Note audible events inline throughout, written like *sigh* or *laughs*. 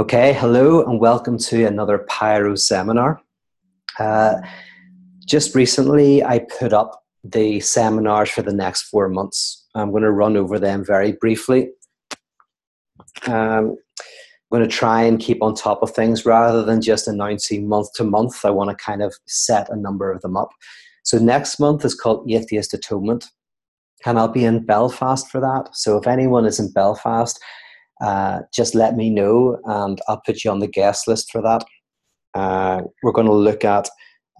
Okay, hello and welcome to another Pyro seminar. Uh, just recently, I put up the seminars for the next four months. I'm going to run over them very briefly. Um, I'm going to try and keep on top of things rather than just announcing month to month. I want to kind of set a number of them up. So, next month is called Atheist Atonement, and I'll be in Belfast for that. So, if anyone is in Belfast, uh, just let me know and I'll put you on the guest list for that. Uh, we're going to look at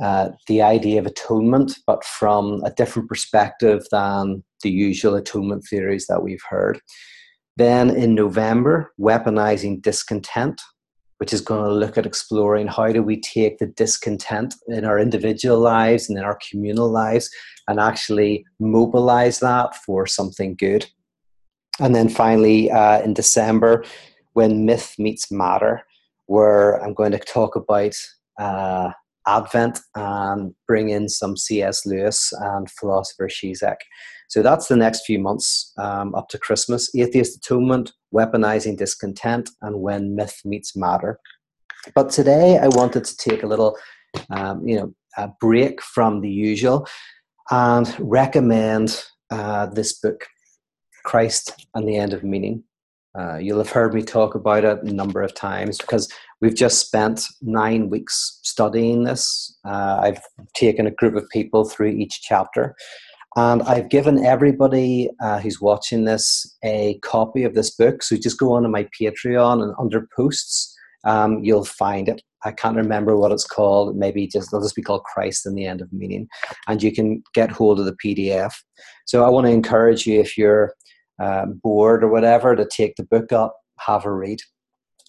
uh, the idea of atonement, but from a different perspective than the usual atonement theories that we've heard. Then in November, weaponizing discontent, which is going to look at exploring how do we take the discontent in our individual lives and in our communal lives and actually mobilize that for something good. And then finally, uh, in December, when myth meets matter, where I'm going to talk about uh, Advent and bring in some C.S. Lewis and philosopher Zizek. So that's the next few months um, up to Christmas. Atheist Atonement, Weaponizing Discontent, and When Myth Meets Matter. But today I wanted to take a little, um, you know, a break from the usual and recommend uh, this book Christ and the End of Meaning. Uh, you'll have heard me talk about it a number of times because we've just spent nine weeks studying this. Uh, I've taken a group of people through each chapter, and I've given everybody uh, who's watching this a copy of this book. So just go on to my Patreon and under posts, um, you'll find it. I can't remember what it's called. Maybe just it'll just be called Christ and the End of Meaning, and you can get hold of the PDF. So I want to encourage you if you're um, bored or whatever to take the book up, have a read.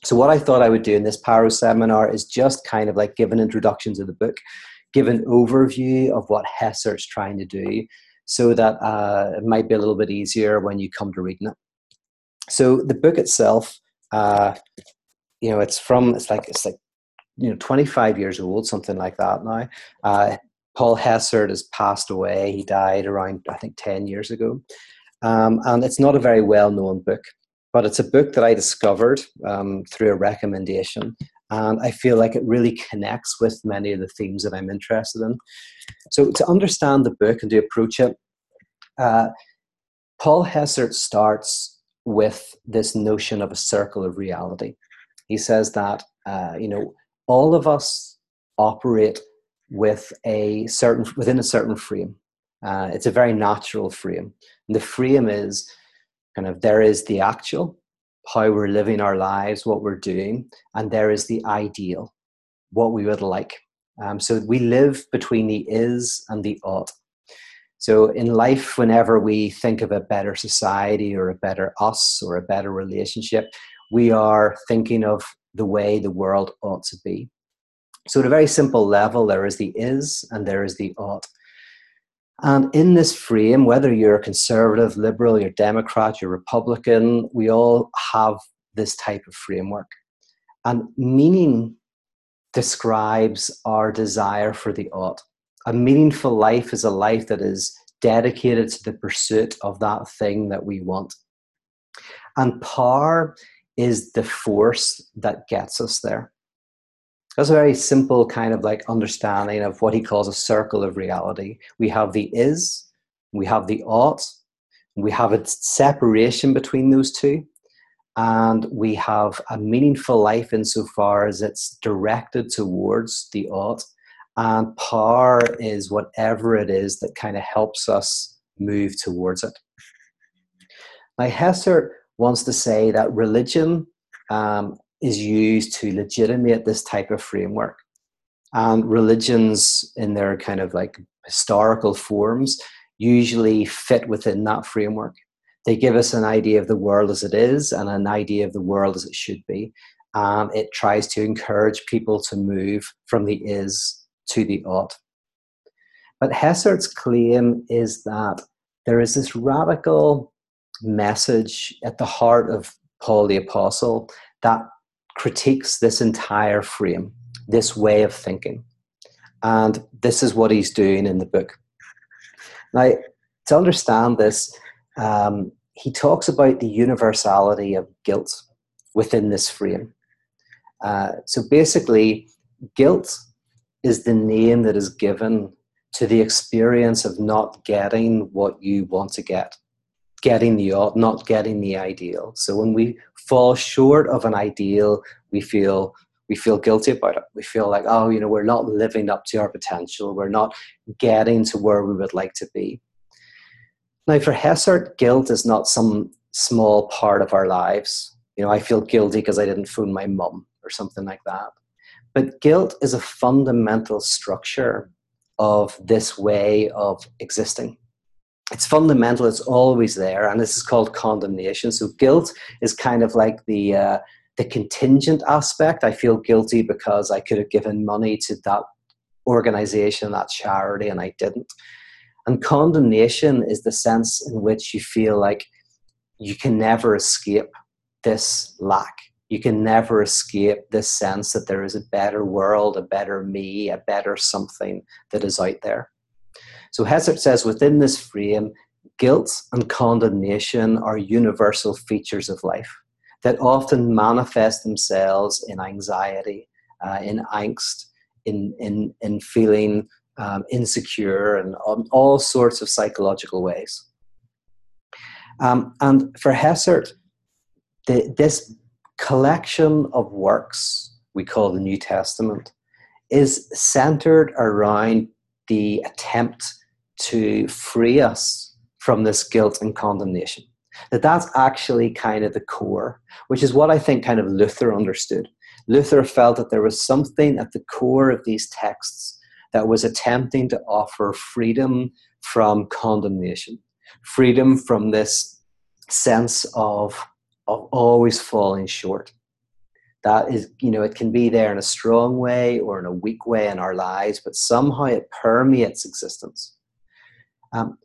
So, what I thought I would do in this Pyro seminar is just kind of like give an introduction to the book, give an overview of what Hessert's trying to do, so that uh, it might be a little bit easier when you come to reading it. So, the book itself, uh, you know, it's from it's like it's like you know 25 years old, something like that now. Uh, Paul Hessert has passed away. He died around I think 10 years ago. Um, and it's not a very well known book, but it's a book that I discovered um, through a recommendation. And I feel like it really connects with many of the themes that I'm interested in. So, to understand the book and to approach it, uh, Paul Hessert starts with this notion of a circle of reality. He says that, uh, you know, all of us operate with a certain within a certain frame uh, it's a very natural frame. And the frame is kind of there is the actual, how we're living our lives, what we're doing, and there is the ideal, what we would like. Um, so we live between the is and the ought. So in life, whenever we think of a better society or a better us or a better relationship, we are thinking of the way the world ought to be. So at a very simple level, there is the is and there is the ought. And in this frame, whether you're a conservative, liberal, you're Democrat, you're Republican, we all have this type of framework. And meaning describes our desire for the ought. A meaningful life is a life that is dedicated to the pursuit of that thing that we want. And power is the force that gets us there. That's a very simple kind of like understanding of what he calls a circle of reality. We have the is, we have the ought, we have a separation between those two, and we have a meaningful life insofar as it's directed towards the ought. And power is whatever it is that kind of helps us move towards it. Now, Hessert wants to say that religion um, is used to legitimate this type of framework. And religions, in their kind of like historical forms, usually fit within that framework. They give us an idea of the world as it is and an idea of the world as it should be. And it tries to encourage people to move from the is to the ought. But Hessert's claim is that there is this radical message at the heart of Paul the Apostle that critiques this entire frame, this way of thinking. And this is what he's doing in the book. Now, to understand this, um, he talks about the universality of guilt within this frame. Uh, so basically, guilt is the name that is given to the experience of not getting what you want to get, getting the not getting the ideal. So when we fall short of an ideal, we feel we feel guilty about it. We feel like, oh, you know, we're not living up to our potential. We're not getting to where we would like to be. Now, for Hessert, guilt is not some small part of our lives. You know, I feel guilty because I didn't phone my mum or something like that. But guilt is a fundamental structure of this way of existing. It's fundamental, it's always there, and this is called condemnation. So, guilt is kind of like the, uh, the contingent aspect. I feel guilty because I could have given money to that organization, that charity, and I didn't. And condemnation is the sense in which you feel like you can never escape this lack. You can never escape this sense that there is a better world, a better me, a better something that is out there. So Hessert says within this frame, guilt and condemnation are universal features of life that often manifest themselves in anxiety, uh, in angst, in, in, in feeling um, insecure, and all sorts of psychological ways. Um, and for Hessert, the, this collection of works we call the New Testament is centered around the attempt to free us from this guilt and condemnation that that's actually kind of the core, which is what I think kind of Luther understood. Luther felt that there was something at the core of these texts that was attempting to offer freedom from condemnation, freedom from this sense of, of always falling short. That is, you know, it can be there in a strong way or in a weak way in our lives, but somehow it permeates existence. Um,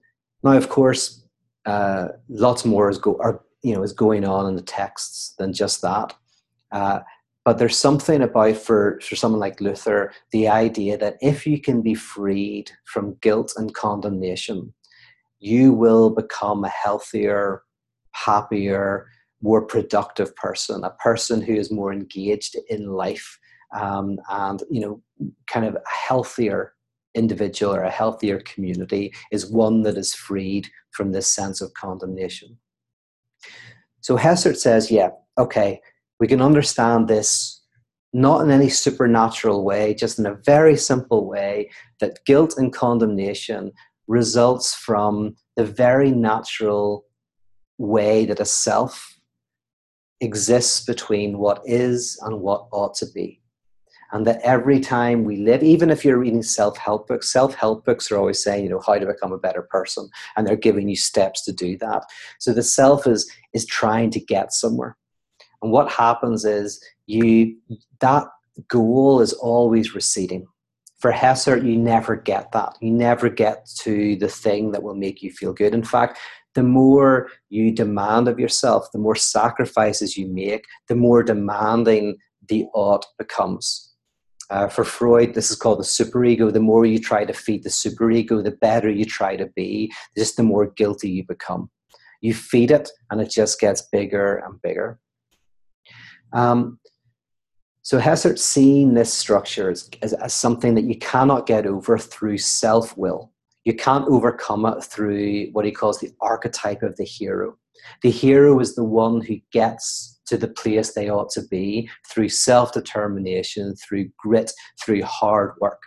now, of course, uh, lots more is go are you know is going on in the texts than just that. Uh, but there's something about for for someone like Luther the idea that if you can be freed from guilt and condemnation, you will become a healthier, happier, more productive person, a person who is more engaged in life, um, and you know, kind of healthier individual or a healthier community is one that is freed from this sense of condemnation. So Hessert says, yeah, okay, we can understand this not in any supernatural way, just in a very simple way, that guilt and condemnation results from the very natural way that a self exists between what is and what ought to be and that every time we live, even if you're reading self help books, self help books are always saying, you know, how to become a better person, and they're giving you steps to do that. So the self is is trying to get somewhere, and what happens is you that goal is always receding. For Hessert, you never get that. You never get to the thing that will make you feel good. In fact, the more you demand of yourself, the more sacrifices you make, the more demanding the ought becomes. Uh, for Freud, this is called the superego. The more you try to feed the superego, the better you try to be, just the more guilty you become. You feed it, and it just gets bigger and bigger. Um, so Hessert seeing this structure as, as, as, something that you cannot get over through self will. You can't overcome it through what he calls the archetype of the hero. The hero is the one who gets to the place they ought to be through self determination, through grit, through hard work.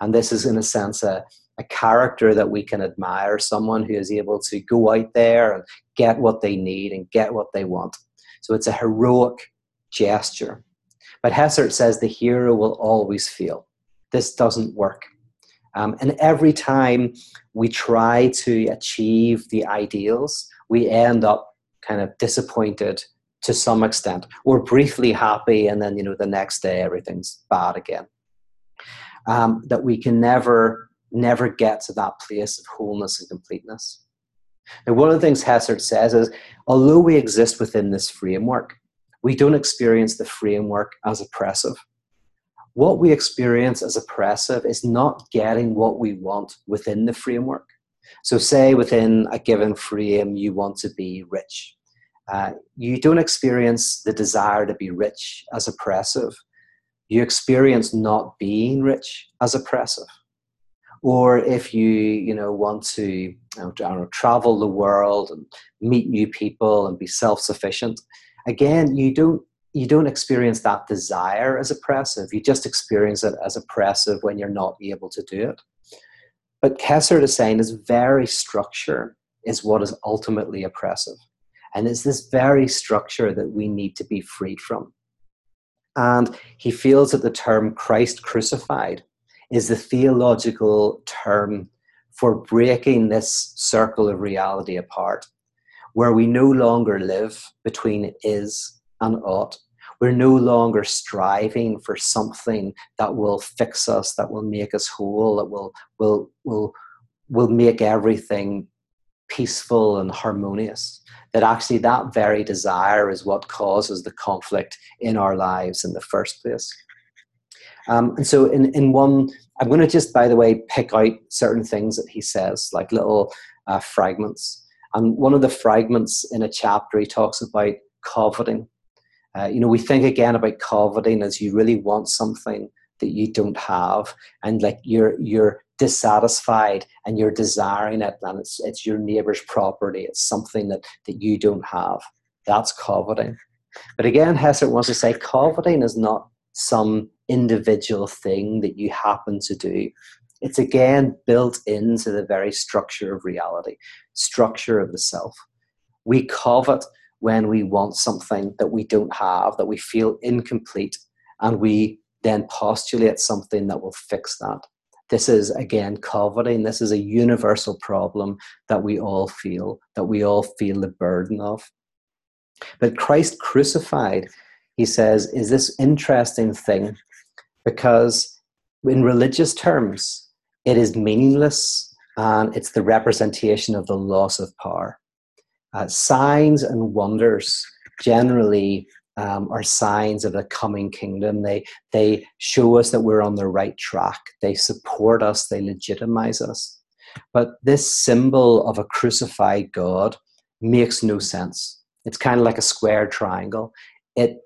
And this is, in a sense, a, a character that we can admire someone who is able to go out there and get what they need and get what they want. So it's a heroic gesture. But Hessert says the hero will always feel this doesn't work. Um, and every time we try to achieve the ideals, we end up kind of disappointed to some extent. We're briefly happy, and then you know the next day everything's bad again. Um, that we can never, never get to that place of wholeness and completeness. Now, one of the things Hessert says is, although we exist within this framework, we don't experience the framework as oppressive. What we experience as oppressive is not getting what we want within the framework. So, say within a given frame, you want to be rich Uh, you don't experience the desire to be rich as oppressive. You experience not being rich as oppressive. Or if you, you know, want to know, travel the world and meet new people and be self-sufficient, again, you don't you don't experience that desire as oppressive. You just experience it as oppressive when you're not able to do it. But Hessert is saying this very structure is what is ultimately oppressive. And it's this very structure that we need to be freed from. And he feels that the term Christ crucified is the theological term for breaking this circle of reality apart, where we no longer live between is and ought. We're no longer striving for something that will fix us, that will make us whole, that will, will, will, will make everything peaceful and harmonious that actually that very desire is what causes the conflict in our lives in the first place. Um, and so in, in one i'm going to just by the way pick out certain things that he says like little uh, fragments. And one of the fragments in a chapter he talks about coveting. Uh, you know we think again about coveting as you really want something that you don't have and like you're you're dissatisfied and you're desiring it and it's, it's your neighbor's property it's something that, that you don't have. That's coveting. But again hessert wants to say coveting is not some individual thing that you happen to do. It's again built into the very structure of reality structure of the self. We covet when we want something that we don't have that we feel incomplete and we then postulate something that will fix that this is again coveting. This is a universal problem that we all feel that we all feel the burden of. But christ crucified he says is this interesting thing because in religious terms it is meaningless and it's the representation of the loss of power. Uh, signs and wonders generally um, are signs of the coming kingdom. They, they show us that we're on the right track. They support us, they legitimize us. But this symbol of a crucified God makes no sense. It's kind of like a square triangle. It,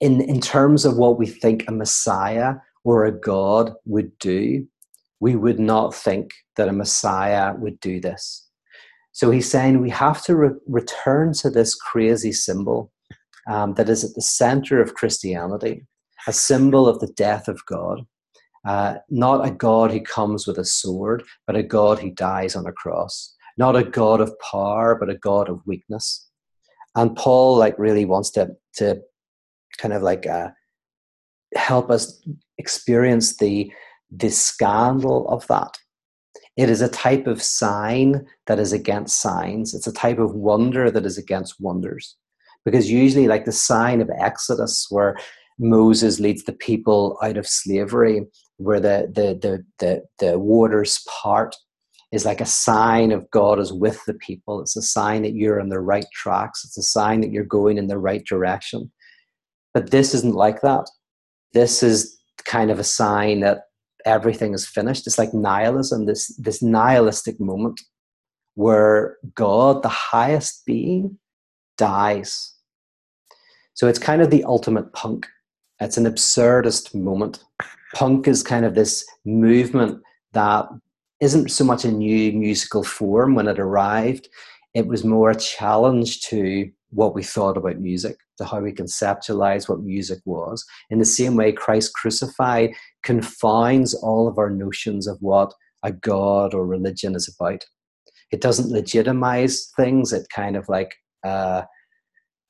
in, in terms of what we think a Messiah or a God would do, we would not think that a Messiah would do this. So he's saying we have to re- return to this crazy symbol um, that is at the center of Christianity, a symbol of the death of God. Uh, not a God who comes with a sword, but a God who dies on a cross. Not a God of power, but a God of weakness. And Paul, like, really wants to to kind of like uh, help us experience the the scandal of that. It is a type of sign that is against signs. It's a type of wonder that is against wonders because usually like the sign of exodus where moses leads the people out of slavery where the the the the, the waters part is like a sign of god is with the people. It's a sign that you're on the right tracks. It's a sign that you're going in the right direction. But this isn't like that. This is kind of a sign that everything is finished. It's like nihilism this this nihilistic moment where god the highest being dies. So it's kind of the ultimate punk. It's an absurdist moment. Punk is kind of this movement that isn't so much a new musical form when it arrived, it was more a challenge to what we thought about music, to how we conceptualize what music was. In the same way, Christ crucified confines all of our notions of what a God or religion is about. It doesn't legitimize things, it kind of like uh,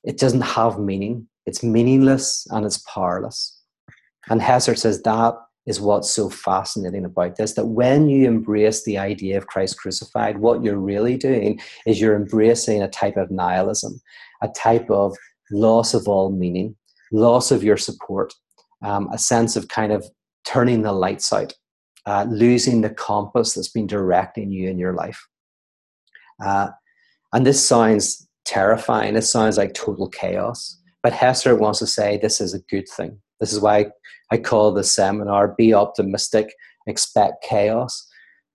it doesn't have meaning. It's meaningless and it's powerless. And Hessert says that is what's so fascinating about this that when you embrace the idea of Christ crucified, what you're really doing is you're embracing a type of nihilism, a type of loss of all meaning, loss of your support, um, a sense of kind of turning the lights out, uh, losing the compass that's been directing you in your life. Uh, and this sounds terrifying. It sounds like total chaos. But Hessert wants to say this is a good thing. This is why I call the seminar Be Optimistic, Expect Chaos.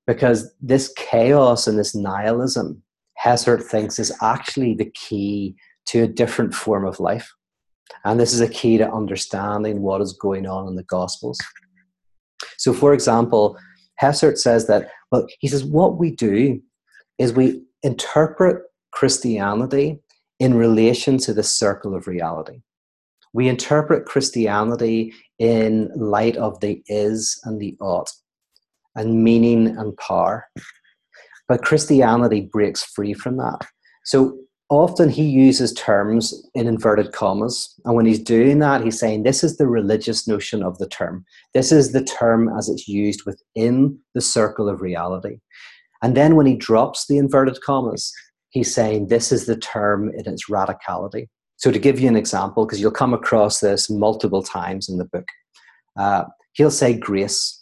Because this chaos and this nihilism, Hessert thinks, is actually the key to a different form of life. And this is a key to understanding what is going on in the Gospels. So, for example, Hessert says that, well, he says, what we do is we interpret Christianity in relation to the circle of reality. We interpret Christianity in light of the is and the ought, and meaning and power. But Christianity breaks free from that. So often he uses terms in inverted commas. And when he's doing that, he's saying this is the religious notion of the term. This is the term as it's used within the circle of reality. And then when he drops the inverted commas, he's saying this is the term in its radicality. So, to give you an example, because you'll come across this multiple times in the book, uh, he'll say grace.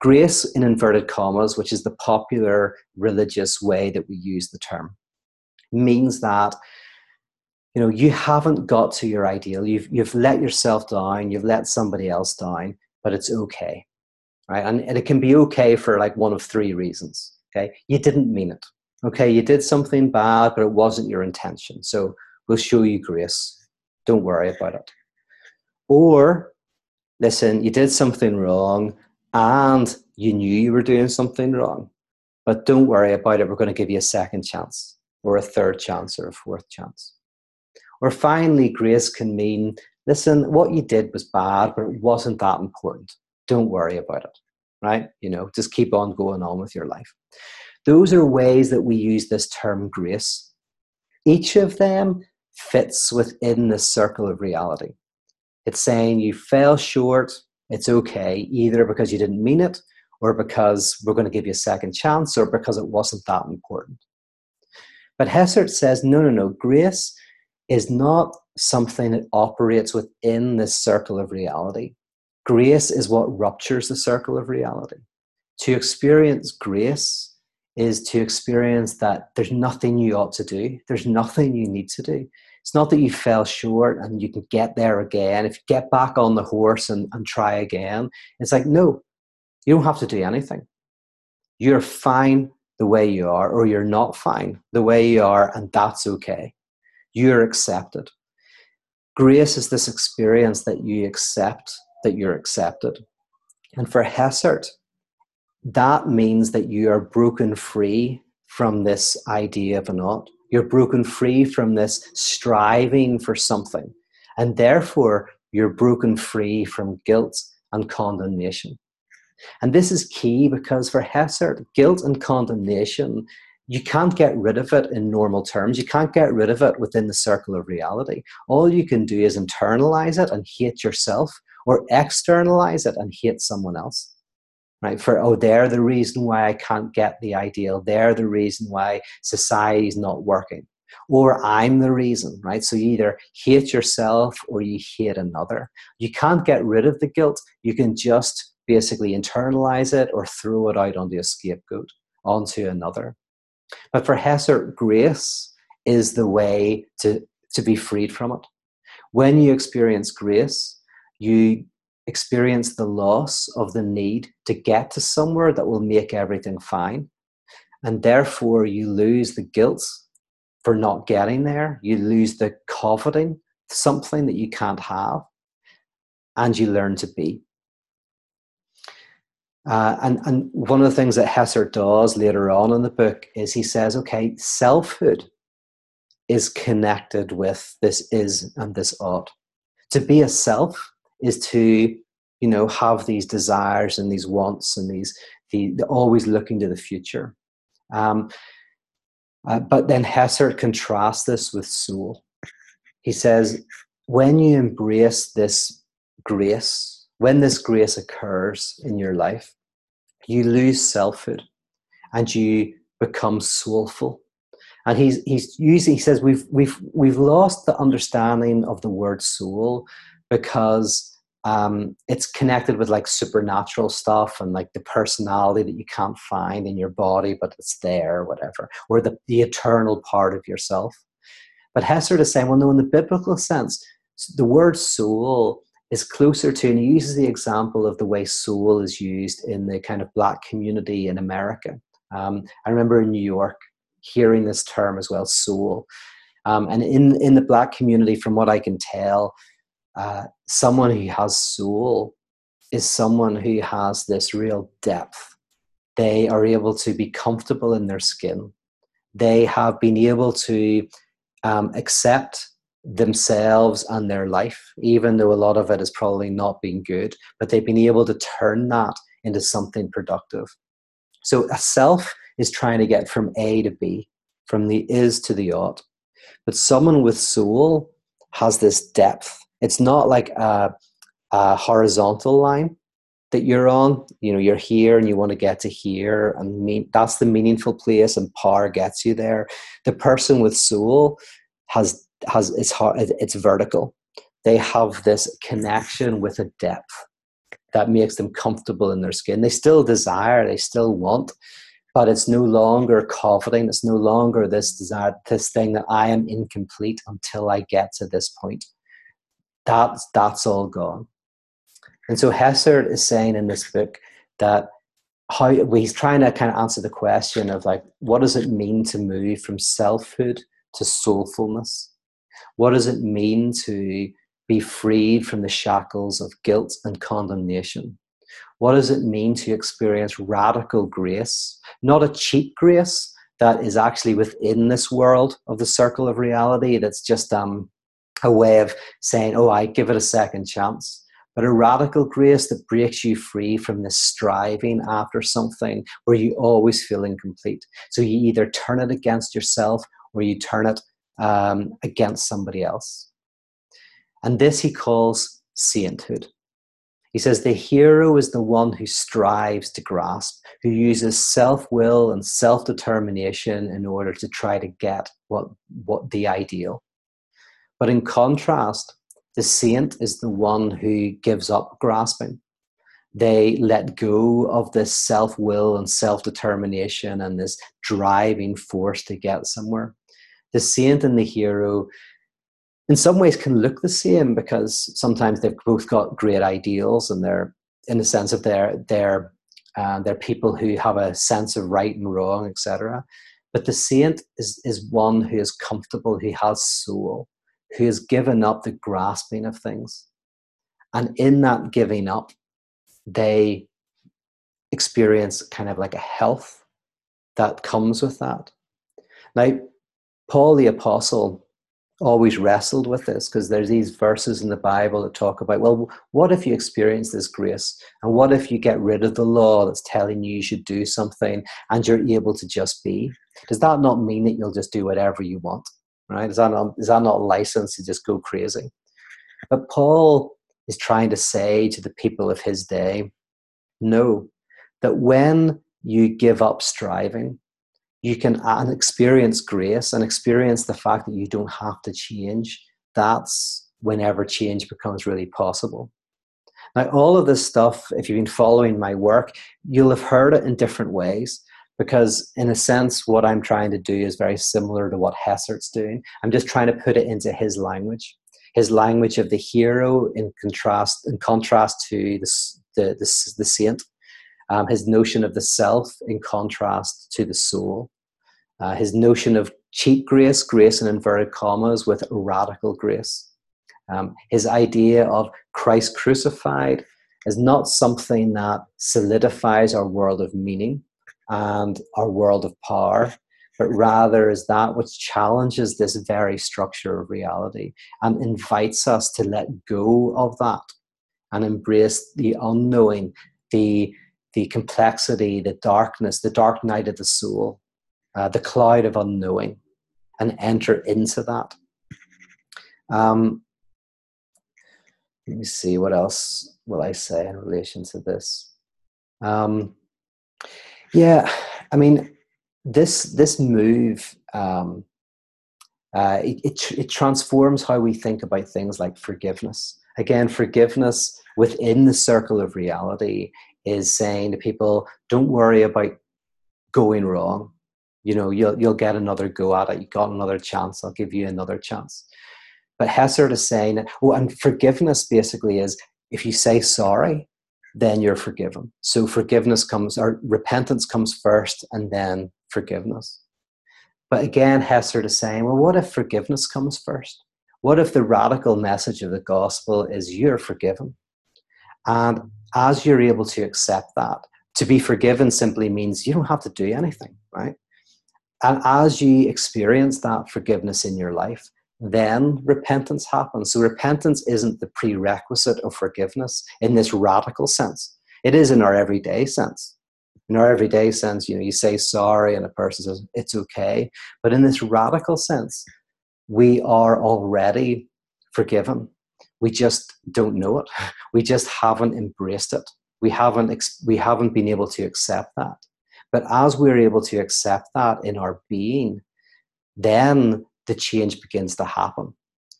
Grace in inverted commas, which is the popular religious way that we use the term means that you know you haven't got to your ideal you've you've let yourself down you've let somebody else down but it's okay right and, and it can be okay for like one of three reasons okay you didn't mean it okay you did something bad but it wasn't your intention so we'll show you grace don't worry about it or listen you did something wrong and you knew you were doing something wrong but don't worry about it we're going to give you a second chance or a third chance or a fourth chance. Or finally, grace can mean listen, what you did was bad, but it wasn't that important. Don't worry about it, right? You know, just keep on going on with your life. Those are ways that we use this term grace. Each of them fits within the circle of reality. It's saying you fell short, it's okay, either because you didn't mean it, or because we're going to give you a second chance, or because it wasn't that important. But Hessert says, no, no, no, grace is not something that operates within this circle of reality. Grace is what ruptures the circle of reality. To experience grace is to experience that there's nothing you ought to do, there's nothing you need to do. It's not that you fell short and you can get there again. If you get back on the horse and, and try again, it's like, no, you don't have to do anything. You're fine the way you are, or you're not fine the way you are, and that's okay. You're accepted. Grace is this experience that you accept that you're accepted. And for Hessert, that means that you are broken free from this idea of an ought. You're broken free from this striving for something. And therefore, you're broken free from guilt and condemnation. And this is key because for Hessert, guilt and condemnation, you can't get rid of it in normal terms. You can't get rid of it within the circle of reality. All you can do is internalize it and hate yourself or externalize it and hate someone else. Right? For, oh, they're the reason why I can't get the ideal. They're the reason why society's not working. Or I'm the reason, right? So you either hate yourself or you hate another. You can't get rid of the guilt. You can just basically internalize it or throw it out onto a scapegoat, onto another. But for Hessert, grace is the way to, to be freed from it. When you experience grace, you experience the loss of the need to get to somewhere that will make everything fine. And therefore, you lose the guilt for not getting there. You lose the coveting something that you can't have. And you learn to be. Uh, and, and one of the things that Hessert does later on in the book is he says, okay, selfhood is connected with this is and this ought. To be a self is to, you know, have these desires and these wants and these, the, always looking to the future. Um, uh, but then Hessert contrasts this with soul. He says, when you embrace this grace, when this grace occurs in your life, you lose selfhood and you become soulful. And he's he's using he says we've we've we've lost the understanding of the word soul because um, it's connected with like supernatural stuff and like the personality that you can't find in your body, but it's there, whatever, or the, the eternal part of yourself. But Hessert is saying, well, no, in the biblical sense, the word soul is closer to, and he uses the example of the way soul is used in the kind of black community in America. Um, I remember in New York hearing this term as well, soul. Um, and in, in the black community, from what I can tell, uh, someone who has soul is someone who has this real depth. They are able to be comfortable in their skin. They have been able to um, accept themselves and their life, even though a lot of it has probably not been good, but they've been able to turn that into something productive. So a self is trying to get from A to B, from the is to the ought. But someone with soul has this depth. It's not like a, a horizontal line that you're on. You know, you're here and you want to get to here, and mean, that's the meaningful place, and power gets you there. The person with soul has has it's hard, it's vertical. They have this connection with a depth that makes them comfortable in their skin. They still desire, they still want, but it's no longer coveting. It's no longer this desire, this thing that I am incomplete until I get to this point. That's that's all gone. And so Hessert is saying in this book that how he's trying to kind of answer the question of like, what does it mean to move from selfhood to soulfulness? What does it mean to be freed from the shackles of guilt and condemnation? What does it mean to experience radical grace? Not a cheap grace that is actually within this world of the circle of reality, that's just um, a way of saying, oh, I give it a second chance. But a radical grace that breaks you free from this striving after something where you always feel incomplete. So you either turn it against yourself or you turn it um, against somebody else. And this he calls sainthood. He says the hero is the one who strives to grasp, who uses self will and self determination in order to try to get what, what the ideal. But in contrast, the saint is the one who gives up grasping. They let go of this self will and self determination and this driving force to get somewhere. The saint and the hero in some ways can look the same because sometimes they've both got great ideals and they're in the sense of they're they're uh, they're people who have a sense of right and wrong etc but the saint is is one who is comfortable who has soul who has given up the grasping of things and in that giving up they experience kind of like a health that comes with that now Paul the Apostle always wrestled with this because there's these verses in the Bible that talk about, well, what if you experience this grace? And what if you get rid of the law that's telling you you should do something and you're able to just be? Does that not mean that you'll just do whatever you want? Right? Is that not, is that not a license to just go crazy? But Paul is trying to say to the people of his day, no, that when you give up striving, you can uh, experience grace and experience the fact that you don't have to change that's whenever change becomes really possible now all of this stuff if you've been following my work you'll have heard it in different ways because in a sense what i'm trying to do is very similar to what hessert's doing i'm just trying to put it into his language his language of the hero in contrast in contrast to the, the, the, the saint um, his notion of the self in contrast to the soul uh, his notion of cheap grace, grace in inverted commas, with radical grace. Um, his idea of Christ crucified is not something that solidifies our world of meaning and our world of power, but rather is that which challenges this very structure of reality and invites us to let go of that and embrace the unknowing, the, the complexity, the darkness, the dark night of the soul uh, the cloud of unknowing, and enter into that. Um, let me see what else will I say in relation to this. Um, yeah, I mean, this this move um, uh, it, it, it transforms how we think about things like forgiveness. Again, forgiveness within the circle of reality is saying to people, "Don't worry about going wrong. You know you'll you'll get another go at it. You got another chance. I'll give you another chance. But hessert is saying oh and forgiveness basically is if you say sorry then you're forgiven so forgiveness comes or repentance comes first and then forgiveness But again, Hessert is saying, well, what if forgiveness comes first? What if the radical message of the gospel is you're forgiven? And as you're able to accept that, to be forgiven simply means you don't have to do anything, right? And as you experience that forgiveness in your life, then repentance happens. So repentance isn't the prerequisite of forgiveness in this radical sense. It is in our everyday sense. In our everyday sense, you know, you say sorry and a person says it's okay. But in this radical sense, we are already forgiven. We just don't know it. *laughs* We just haven't embraced it. We haven't we haven't been able to accept that. But as we're able to accept that in our being, then the change begins to happen.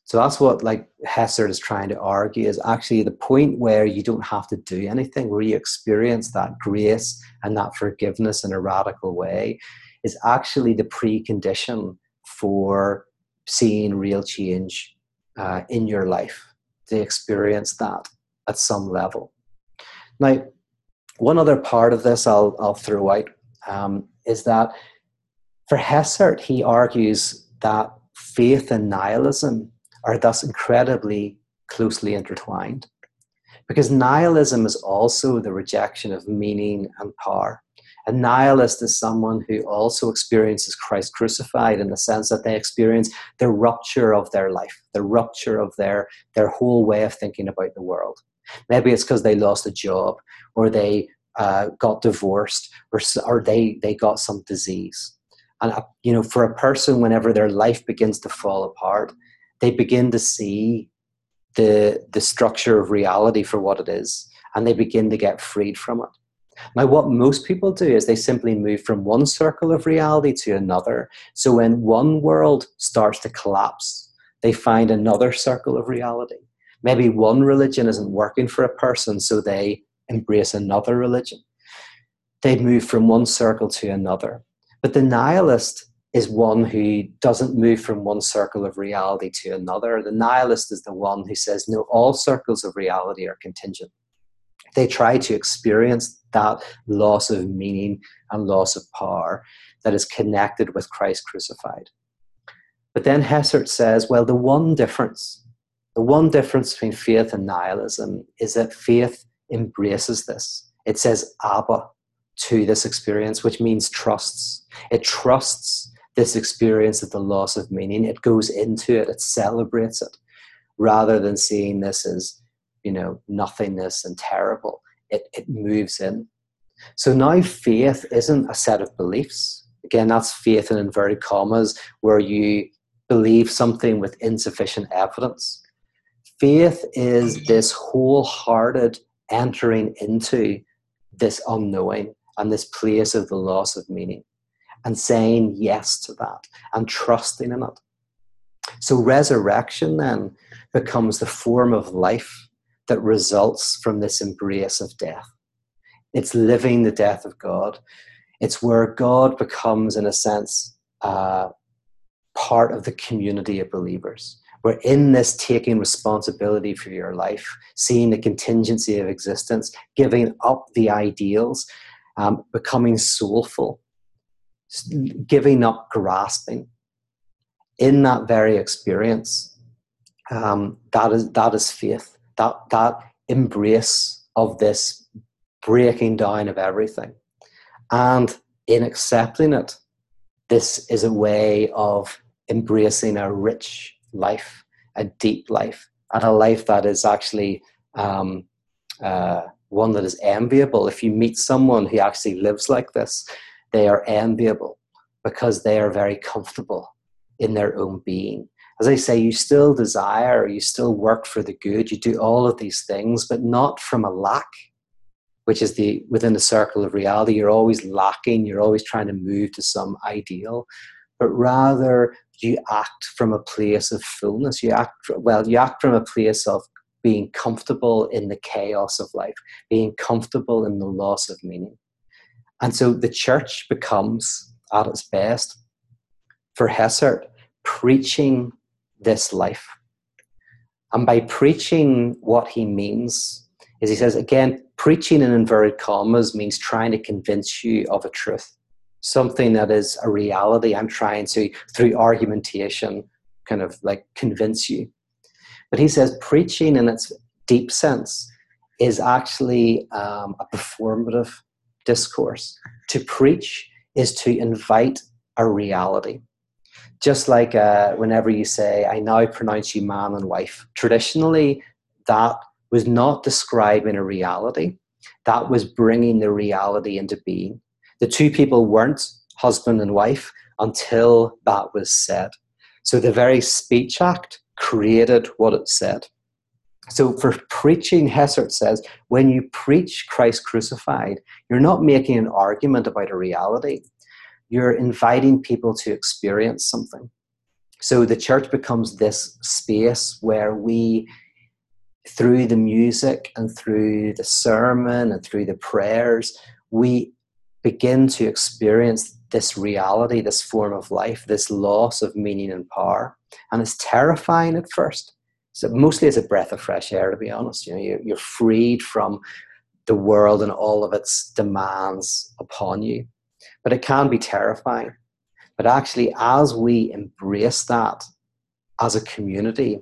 So that's what like Hessert is trying to argue is actually the point where you don't have to do anything, where you experience that grace and that forgiveness in a radical way, is actually the precondition for seeing real change uh, in your life. To experience that at some level. Now, one other part of this I'll, I'll throw out um, is that for Hessert, he argues that faith and nihilism are thus incredibly closely intertwined. Because nihilism is also the rejection of meaning and power. A nihilist is someone who also experiences Christ crucified in the sense that they experience the rupture of their life, the rupture of their, their whole way of thinking about the world. Maybe it's because they lost a job or they uh, got divorced or, or they, they got some disease. And, you know, for a person, whenever their life begins to fall apart, they begin to see the, the structure of reality for what it is and they begin to get freed from it. Now, what most people do is they simply move from one circle of reality to another. So when one world starts to collapse, they find another circle of reality. Maybe one religion isn't working for a person, so they embrace another religion. They move from one circle to another. But the nihilist is one who doesn't move from one circle of reality to another. The nihilist is the one who says, no, all circles of reality are contingent. They try to experience that loss of meaning and loss of power that is connected with Christ crucified. But then Hessert says, well, the one difference, the one difference between faith and nihilism is that faith embraces this. It says Abba to this experience, which means trusts. It trusts this experience of the loss of meaning. It goes into it, it celebrates it, rather than seeing this as, you know, nothingness and terrible. It, it moves in. So now faith isn't a set of beliefs. Again, that's faith in inverted commas, where you believe something with insufficient evidence. Faith is this wholehearted entering into this unknowing and this place of the loss of meaning and saying yes to that and trusting in it. So, resurrection then becomes the form of life that results from this embrace of death. It's living the death of God. It's where God becomes, in a sense, uh, part of the community of believers. We're in this taking responsibility for your life, seeing the contingency of existence, giving up the ideals, um, becoming soulful, giving up grasping. In that very experience, um, that is that is faith. That that embrace of this breaking down of everything, and in accepting it, this is a way of embracing a rich life, a deep life, and a life that is actually um, uh, one that is enviable. If you meet someone who actually lives like this, they are enviable because they are very comfortable in their own being. As I say, you still desire, you still work for the good, you do all of these things, but not from a lack, which is the within the circle of reality. You're always lacking, you're always trying to move to some ideal, but rather you act from a place of fullness. You act well, you act from a place of being comfortable in the chaos of life, being comfortable in the loss of meaning. And so the church becomes, at its best, for Hessert, preaching this life. And by preaching, what he means is he says, again, preaching in inverted commas means trying to convince you of a truth. something that is a reality. I'm trying to, through argumentation, kind of like convince you. But he says preaching in its deep sense is actually um, a performative discourse. To preach is to invite a reality. Just like uh, whenever you say, I now pronounce you man and wife, traditionally that was not describing a reality, that was bringing the reality into being. The two people weren't husband and wife until that was said. So the very speech act created what it said. So for preaching, Hessert says, when you preach Christ crucified, you're not making an argument about a reality. You're inviting people to experience something. So the church becomes this space where we, through the music and through the sermon and through the prayers, we begin to experience this reality, this form of life, this loss of meaning and power. And it's terrifying at first. So mostly as a breath of fresh air, to be honest. You know, you're, you're freed from the world and all of its demands upon you. But it can be terrifying. But actually, as we embrace that as a community,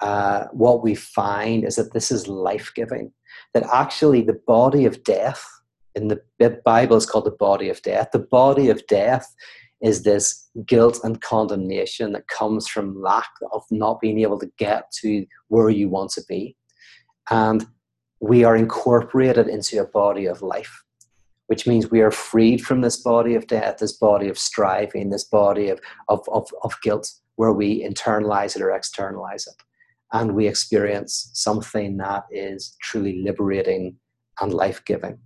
uh, what we find is that this is life giving. That actually, the body of death in the Bible is called the body of death. The body of death is this guilt and condemnation that comes from lack of not being able to get to where you want to be. And we are incorporated into a body of life, which means we are freed from this body of death, this body of striving, this body of, of, of, of guilt, where we internalize it or externalize it. And we experience something that is truly liberating and life giving.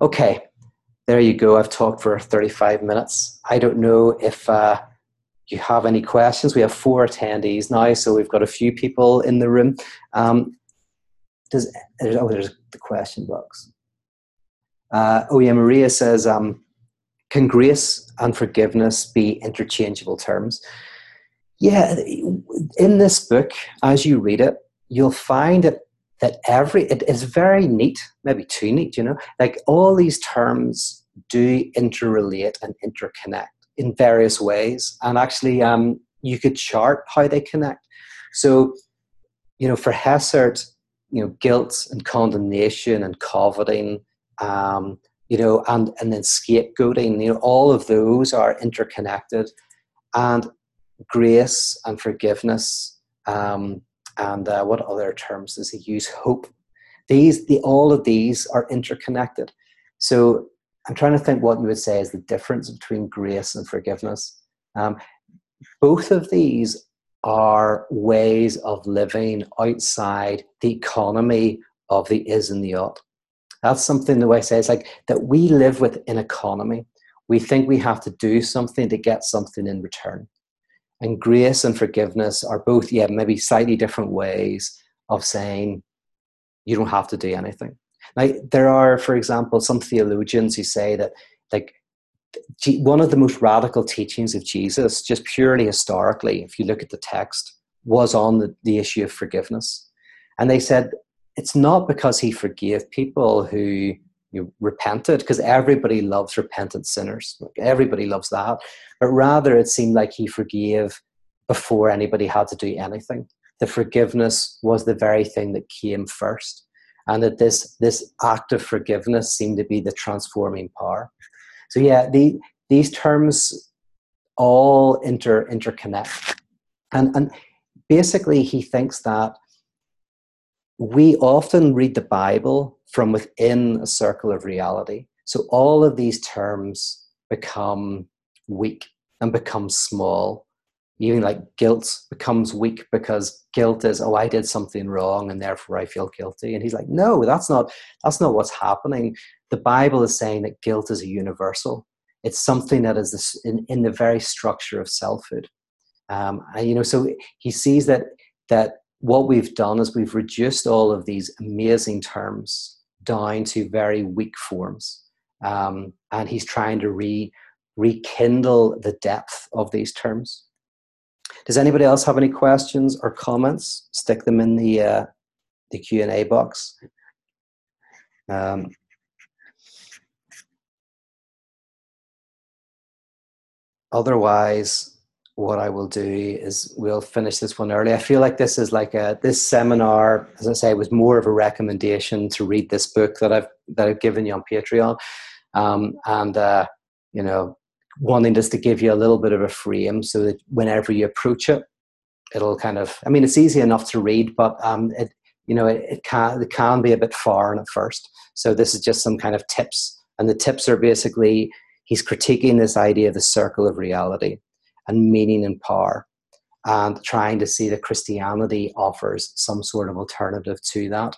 Okay, there you go. I've talked for 35 minutes. I don't know if uh, you have any questions. We have four attendees now, so we've got a few people in the room. Um, does there's, oh, there's the question box. Uh, oh yeah, Maria says, um, can grace and forgiveness be interchangeable terms? Yeah, in this book, as you read it, you'll find that that every it is very neat, maybe too neat, you know, like all these terms do interrelate and interconnect in various ways, and actually, um, you could chart how they connect. So, you know, for Hessert, you know, guilt and condemnation and coveting, um, you know, and and then scapegoating, you know, all of those are interconnected, and grace and forgiveness. Um, and uh, what other terms does he use? Hope. These, the, all of these are interconnected. So I'm trying to think what you would say is the difference between grace and forgiveness. Um, both of these are ways of living outside the economy of the is and the ought. That's something the way I say it's like that we live with an economy. We think we have to do something to get something in return. And grace and forgiveness are both, yeah, maybe slightly different ways of saying you don't have to do anything. Like there are, for example, some theologians who say that like one of the most radical teachings of Jesus, just purely historically, if you look at the text, was on the, the issue of forgiveness. And they said it's not because he forgave people who you repented because everybody loves repentant sinners. Everybody loves that. But rather, it seemed like he forgave before anybody had to do anything. The forgiveness was the very thing that came first. And that this, this act of forgiveness seemed to be the transforming power. So, yeah, the, these terms all inter, interconnect. And, and basically, he thinks that we often read the Bible from within a circle of reality. So all of these terms become weak and become small. Even like guilt becomes weak because guilt is, oh, I did something wrong and therefore I feel guilty. And he's like, no, that's not that's not what's happening. The Bible is saying that guilt is a universal. It's something that is this, in, in the very structure of selfhood. Um, and, you know, so he sees that that what we've done is we've reduced all of these amazing terms down to very weak forms. Um, and he's trying to re, rekindle the depth of these terms. Does anybody else have any questions or comments? Stick them in the, uh, the Q&A box. Um, otherwise, what I will do is we'll finish this one early. I feel like this is like a this seminar, as I say, was more of a recommendation to read this book that I've that I've given you on Patreon, um, and uh, you know, wanting just to give you a little bit of a frame so that whenever you approach it, it'll kind of. I mean, it's easy enough to read, but um, it you know it, it can it can be a bit foreign at first. So this is just some kind of tips, and the tips are basically he's critiquing this idea of the circle of reality and meaning and power and trying to see that Christianity offers some sort of alternative to that.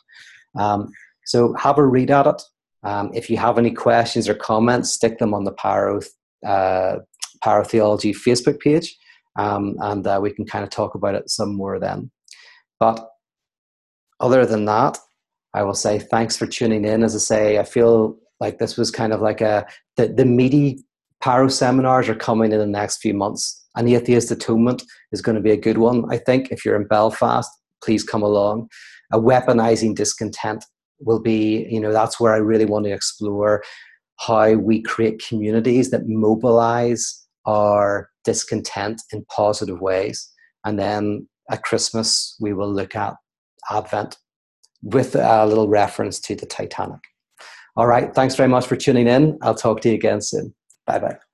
Um, so have a read at it. Um, if you have any questions or comments, stick them on the Pyro, uh, Theology Facebook page, um, and uh, we can kind of talk about it some more then. But other than that, I will say thanks for tuning in. As I say, I feel like this was kind of like a the, the meaty Pyro seminars are coming in the next few months. And Atheist Atonement is going to be a good one, I think. If you're in Belfast, please come along. A weaponizing discontent will be, you know, that's where I really want to explore how we create communities that mobilize our discontent in positive ways. And then at Christmas, we will look at Advent with a little reference to the Titanic. All right. Thanks very much for tuning in. I'll talk to you again soon. Bye bye.